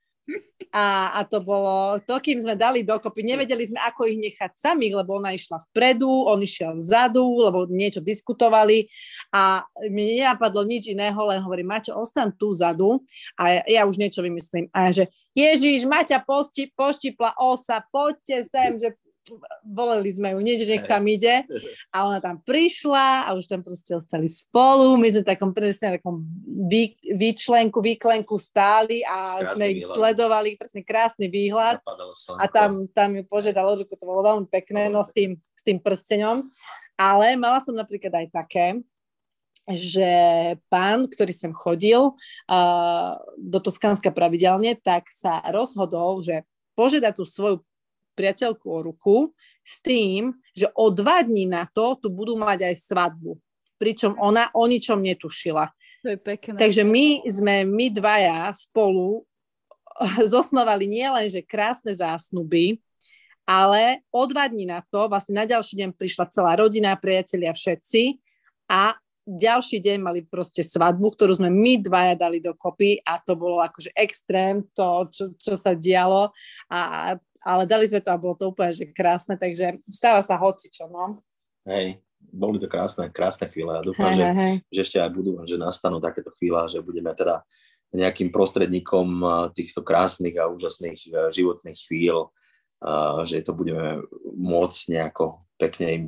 A, a to bolo, to kým sme dali dokopy, nevedeli sme, ako ich nechať samých, lebo ona išla vpredu, on išiel vzadu, lebo niečo diskutovali. A mi nenapadlo nič iného, len hovorím, Maťo, ostan tu vzadu. A ja, ja už niečo vymyslím. A ja, že Ježiš, Maťa pošti, poštipla osa, poďte sem, že voleli sme ju, že nech tam ide. A ona tam prišla a už tam proste ostali spolu. My sme takom presne takom vý, výčlenku, výklenku stáli a krásny sme ich výhľad. sledovali, presne krásny výhľad. A tam, tam ju požiadal ruku, to bolo veľmi pekné, no s tým, s tým prsteňom. Ale mala som napríklad aj také, že pán, ktorý sem chodil uh, do Toskánska pravidelne, tak sa rozhodol, že požiada tú svoju priateľku o ruku s tým, že o dva dní na to tu budú mať aj svadbu. Pričom ona o ničom netušila. To je pekné. Takže my sme, my dvaja spolu <laughs> zosnovali nielen, že krásne zásnuby, ale o dva dní na to, vlastne na ďalší deň prišla celá rodina, priatelia, všetci a ďalší deň mali proste svadbu, ktorú sme my dvaja dali dokopy a to bolo akože extrém, to, čo, čo sa dialo a ale dali sme to a bolo to úplne že krásne, takže stáva sa hocičo, no. Hej, boli to krásne, krásne chvíle a dúfam, hej, že, hej. že ešte aj budú, že nastanú takéto chvíle, že budeme teda nejakým prostredníkom týchto krásnych a úžasných e, životných chvíľ, že to budeme môcť nejako pekne im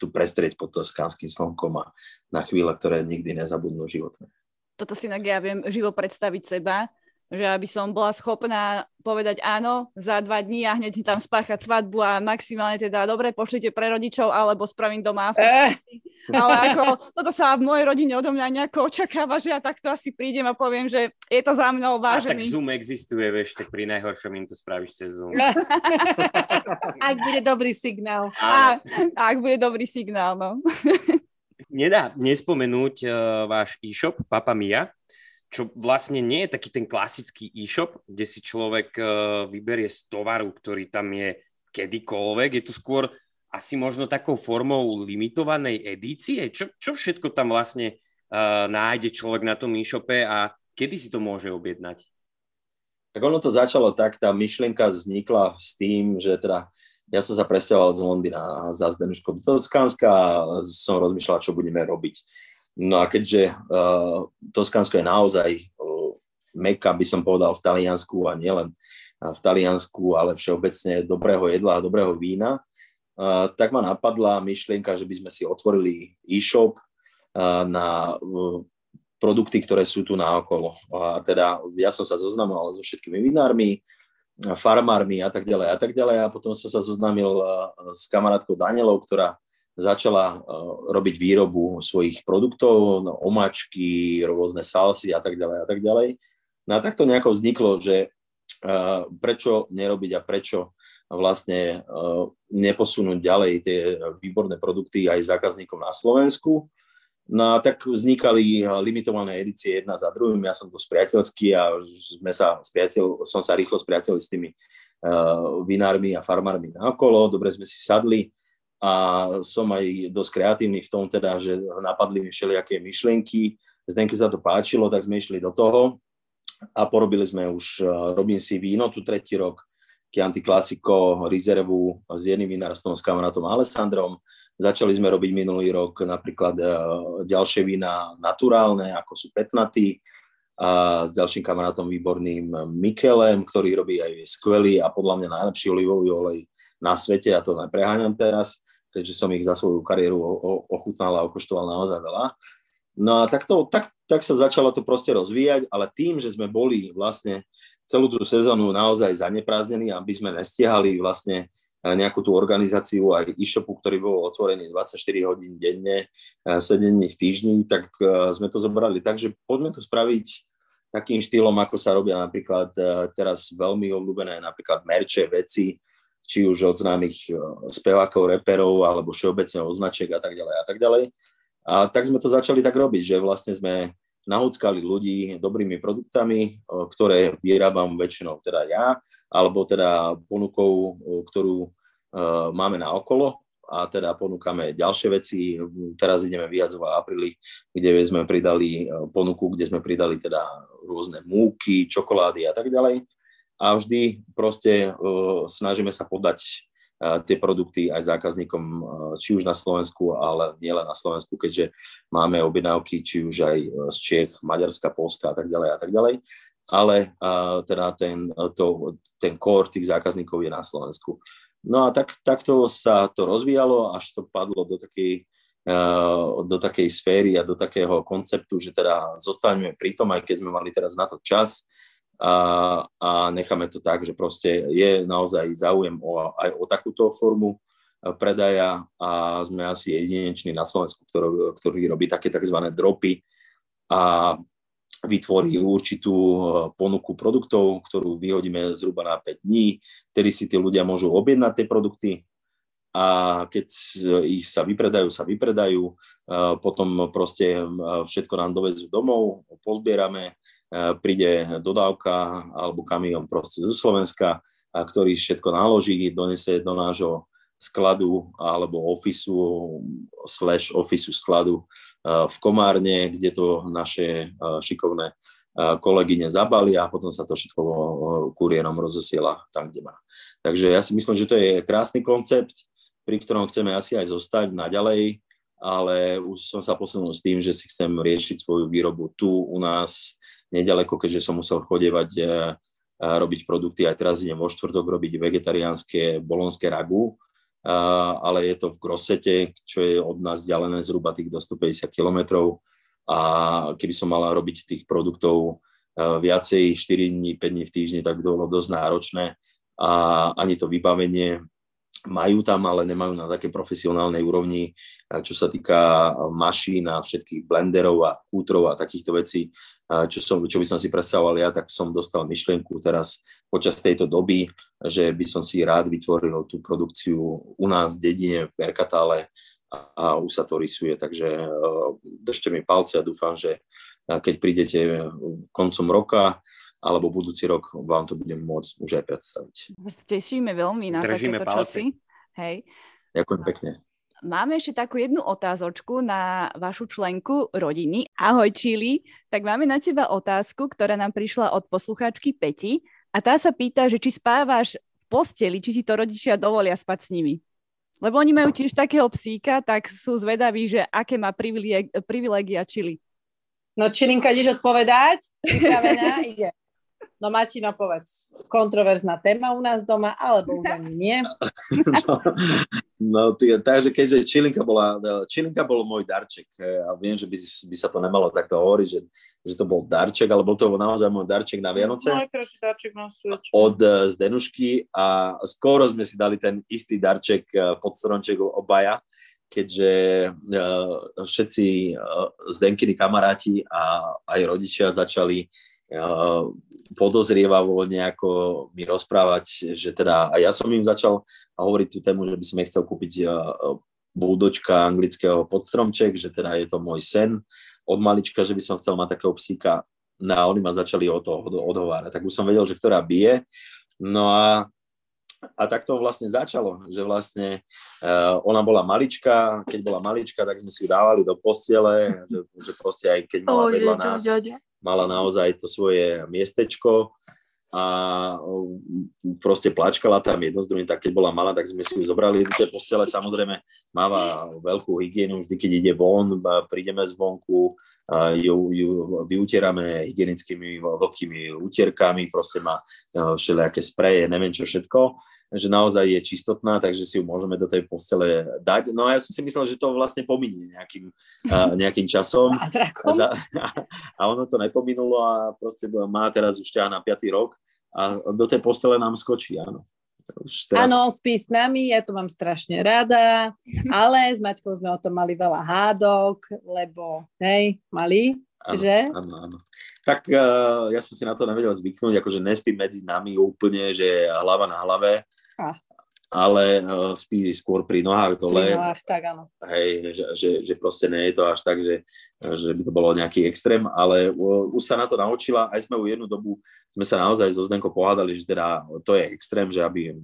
tu prestrieť pod toskánskym slnkom a na chvíle, ktoré nikdy nezabudnú životné. Toto si ja viem živo predstaviť seba, že aby som bola schopná povedať áno za dva dní a hneď tam spáchať svadbu a maximálne teda dobre, pošlite pre rodičov alebo spravím doma. Eh. Ale ako toto sa v mojej rodine odo mňa nejako očakáva, že ja takto asi prídem a poviem, že je to za mnou vážený. A tak Zoom existuje, vieš, tak pri najhoršom im to spravíš cez Zoom. <laughs> ak bude dobrý signál. A, ak bude dobrý signál, no. Nedá nespomenúť uh, váš e-shop Papa Mia, čo vlastne nie je taký ten klasický e-shop, kde si človek uh, vyberie z tovaru, ktorý tam je kedykoľvek. Je to skôr asi možno takou formou limitovanej edície. Čo, čo všetko tam vlastne uh, nájde človek na tom e-shope a kedy si to môže objednať? Tak ono to začalo tak, tá myšlienka vznikla s tým, že teda ja som sa presťahoval z Londýna za Zdenuško do Toskánska a som rozmýšľal, čo budeme robiť. No a keďže uh, Toskánsko je naozaj uh, meka, by som povedal, v Taliansku a nielen v Taliansku, ale všeobecne dobrého jedla a dobrého vína, uh, tak ma napadla myšlienka, že by sme si otvorili e-shop uh, na uh, produkty, ktoré sú tu naokolo. A teda ja som sa zoznamoval so všetkými vinármi, farmármi a tak ďalej a tak ďalej a potom som sa zoznámil s kamarátkou Danielou, ktorá začala uh, robiť výrobu svojich produktov, no, omačky, rôzne salsy a tak ďalej a tak ďalej. No a takto nejako vzniklo, že uh, prečo nerobiť a prečo vlastne uh, neposunúť ďalej tie výborné produkty aj zákazníkom na Slovensku. No a tak vznikali limitované edície jedna za druhým. Ja som to spriateľský a sme sa spriateľ, som sa rýchlo spriateľil s tými vinármi a farmármi naokolo. Dobre sme si sadli, a som aj dosť kreatívny v tom teda, že napadli mi všelijaké myšlienky. Zdenke sa to páčilo, tak sme išli do toho a porobili sme už, e, robím si víno tu tretí rok, Chianti Classico, rezervu s jedným vinárstvom s kamarátom Alessandrom. Začali sme robiť minulý rok napríklad e, ďalšie vína naturálne, ako sú petnaty, a s ďalším kamarátom výborným Mikelem, ktorý robí aj skvelý a podľa mňa najlepší olivový olej na svete, ja to nepreháňam teraz keďže som ich za svoju kariéru ochutnal a okoštoval naozaj veľa. No a tak, to, tak, tak sa začalo to proste rozvíjať, ale tým, že sme boli vlastne celú tú sezónu naozaj zaneprázdnení, aby sme nestiehali vlastne eh, nejakú tú organizáciu aj e-shopu, ktorý bol otvorený 24 hodín denne, 7 eh, dní v týždni, tak eh, sme to zobrali tak, poďme to spraviť takým štýlom, ako sa robia napríklad teraz veľmi obľúbené napríklad merče, veci, či už od známych e, spevákov, reperov alebo všeobecne označiek a tak ďalej a tak ďalej. A tak sme to začali tak robiť, že vlastne sme nahúckali ľudí dobrými produktami, e, ktoré vyrábam väčšinou teda ja, alebo teda ponukou, e, ktorú máme na okolo a teda ponúkame ďalšie veci. Teraz ideme viac v apríli, kde sme pridali ponuku, kde sme pridali teda rôzne múky, čokolády a tak ďalej. A vždy proste uh, snažíme sa podať tie produkty aj zákazníkom, či už na Slovensku, ale nielen na Slovensku, keďže máme objednávky či už aj z Čech, Maďarska, Polska a tak ďalej a tak ďalej. Ale teda ten, to, ten core tých zákazníkov je na Slovensku. No a tak, takto sa to rozvíjalo, až to padlo do takej, do takej sféry a do takého konceptu, že teda zostaneme pri tom, aj keď sme mali teraz na to čas, a, a necháme to tak, že proste je naozaj záujem o, aj o takúto formu e, predaja a sme asi jedineční na Slovensku, ktorý, ktorý robí také tzv. dropy a vytvorí určitú e, ponuku produktov, ktorú vyhodíme zhruba na 5 dní, vtedy si tí ľudia môžu objednať tie produkty a keď ich sa vypredajú, sa vypredajú, e, potom proste všetko nám dovezú domov, pozbierame, príde dodávka alebo kamión proste zo Slovenska, ktorý všetko naloží, donese do nášho skladu alebo ofisu slash ofisu skladu e, v Komárne, kde to naše e, šikovné kolegyne zabalia a potom sa to všetko kuriérom rozosiela tam, kde má. Takže ja si myslím, že to je krásny koncept, pri ktorom chceme asi aj zostať naďalej, ale už som sa posunul s tým, že si chcem riešiť svoju výrobu tu u nás nedaleko, keďže som musel chodevať e, robiť produkty. Aj teraz idem vo štvrtok robiť vegetariánske bolonské ragu, ale je to v Grosete, čo je od nás ďalené zhruba tých do 150 kilometrov. A keby som mala robiť tých produktov viacej, 4 dní, 5 dní v týždni, tak to bolo dosť náročné. A ani to vybavenie majú tam, ale nemajú na také profesionálnej úrovni, čo sa týka mašín a všetkých blenderov a kútrov a takýchto vecí, čo, som, čo by som si predstavoval ja, tak som dostal myšlienku teraz počas tejto doby, že by som si rád vytvoril tú produkciu u nás v dedine v Merkatále a, už sa to rysuje, takže držte mi palce a dúfam, že keď prídete koncom roka, alebo budúci rok vám to budem môcť už aj predstaviť. Tešíme veľmi na Držíme takéto palce. čosi. Hej. Ďakujem pekne. Máme ešte takú jednu otázočku na vašu členku rodiny. Ahoj Čili, tak máme na teba otázku, ktorá nám prišla od poslucháčky Peti a tá sa pýta, že či spávaš v posteli, či ti to rodičia dovolia spať s nimi. Lebo oni majú tiež takého psíka, tak sú zvedaví, že aké má privilegia Čili. No Čilinka, ideš odpovedať? Pripravená? <laughs> Ide. No Matino, povedz, kontroverzná téma u nás doma, alebo už ani nie? <laughs> No, no tý, takže keďže Čilinka bola, Čilinka bol môj darček a viem, že by, by sa to nemalo takto hovoriť, že, že to bol darček, ale bol to naozaj môj darček na Vianoce. Najkrajší darček na svete. Od uh, Zdenušky a skoro sme si dali ten istý darček uh, pod stromček obaja, keďže uh, všetci uh, Zdenkiny kamaráti a aj rodičia začali podozrievavo nejako mi rozprávať, že teda a ja som im začal hovoriť tú tému, že by som chcel kúpiť buldočka anglického podstromček, že teda je to môj sen od malička, že by som chcel mať takého psíka. No a oni ma začali o to odhovárať. Tak už som vedel, že ktorá bije. No a a tak to vlastne začalo, že vlastne uh, ona bola malička, keď bola malička, tak sme si ju dávali do postele, že, že proste aj keď mala vedľa nás, mala naozaj to svoje miestečko a proste plačkala tam jedno z druhým, tak keď bola malá, tak sme si ju zobrali do tej postele, samozrejme máva veľkú hygienu, vždy keď ide von, prídeme zvonku, ju, ju vyutierame hygienickými veľkými utierkami, proste má všelijaké spreje, neviem čo všetko že naozaj je čistotná, takže si ju môžeme do tej postele dať. No a ja som si myslel, že to vlastne pominie nejakým, <laughs> nejakým časom. Za, <laughs> a ono to nepominulo a proste má teraz už ťa na 5. rok a do tej postele nám skočí, áno. Už teraz... Áno, spí s nami, ja to mám strašne rada, ale s Maťkou sme o tom mali veľa hádok, lebo, hej, mali, Áno, že? Áno, áno. Tak uh, ja som si na to nevedel zvyknúť, akože nespí medzi nami úplne, že hlava na hlave, Ale uh, spí skôr pri nohách dole. Pri nohách, tak áno. Hej, že, že, že proste nie je to až tak, že že by to bolo nejaký extrém, ale už sa na to naučila, aj sme u jednu dobu sme sa naozaj so Zdenko pohádali, že teda to je extrém, že aby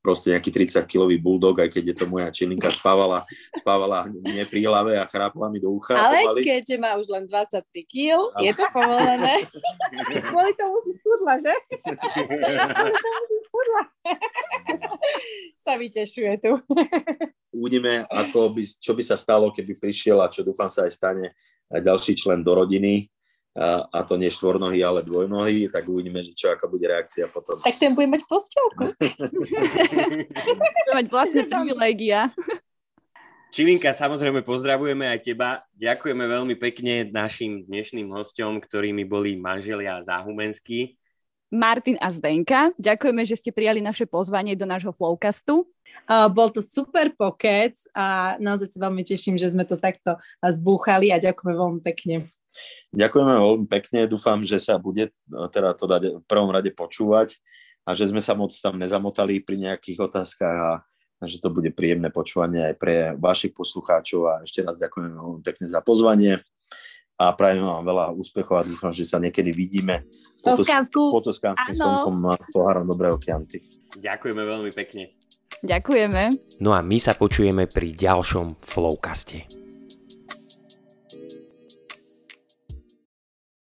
proste nejaký 30-kilový bulldog, aj keď je to moja čilinka, spávala, spávala nie pri hlave a chrápala mi do ucha. Ale pomaly. keďže má už len 23 kg, je to povolené. <laughs> Kvôli tomu si schudla, že? <laughs> Kvôli tomu si schudla. <laughs> sa vytešuje tu. Uvidíme, ako by, čo by sa stalo, keby prišiel a čo dúfam sa aj stane aj ďalší člen do rodiny a, a to nie štvornohy, ale dvojnohy, tak uvidíme, že čo, aká bude reakcia potom. Tak ten bude mať postielku. bude mať vlastne privilégia. Čivinka, samozrejme pozdravujeme aj teba. Ďakujeme veľmi pekne našim dnešným hostom, ktorými boli manželia Záhumenskí. Martin a Zdenka. Ďakujeme, že ste prijali naše pozvanie do nášho Flowcastu. Uh, bol to super pokec a naozaj sa veľmi teším, že sme to takto zbúchali a ďakujeme veľmi pekne. Ďakujeme veľmi pekne, dúfam, že sa bude no, teda to dať v prvom rade počúvať a že sme sa moc tam nezamotali pri nejakých otázkach a, že to bude príjemné počúvanie aj pre vašich poslucháčov a ešte raz ďakujem veľmi pekne za pozvanie a prajem vám veľa úspechov a dúfam, že sa niekedy vidíme po Toskánsku. Po Toskánskym slnkom s pohárom Dobrého okianty. Ďakujeme veľmi pekne. Ďakujeme. No a my sa počujeme pri ďalšom Flowcaste.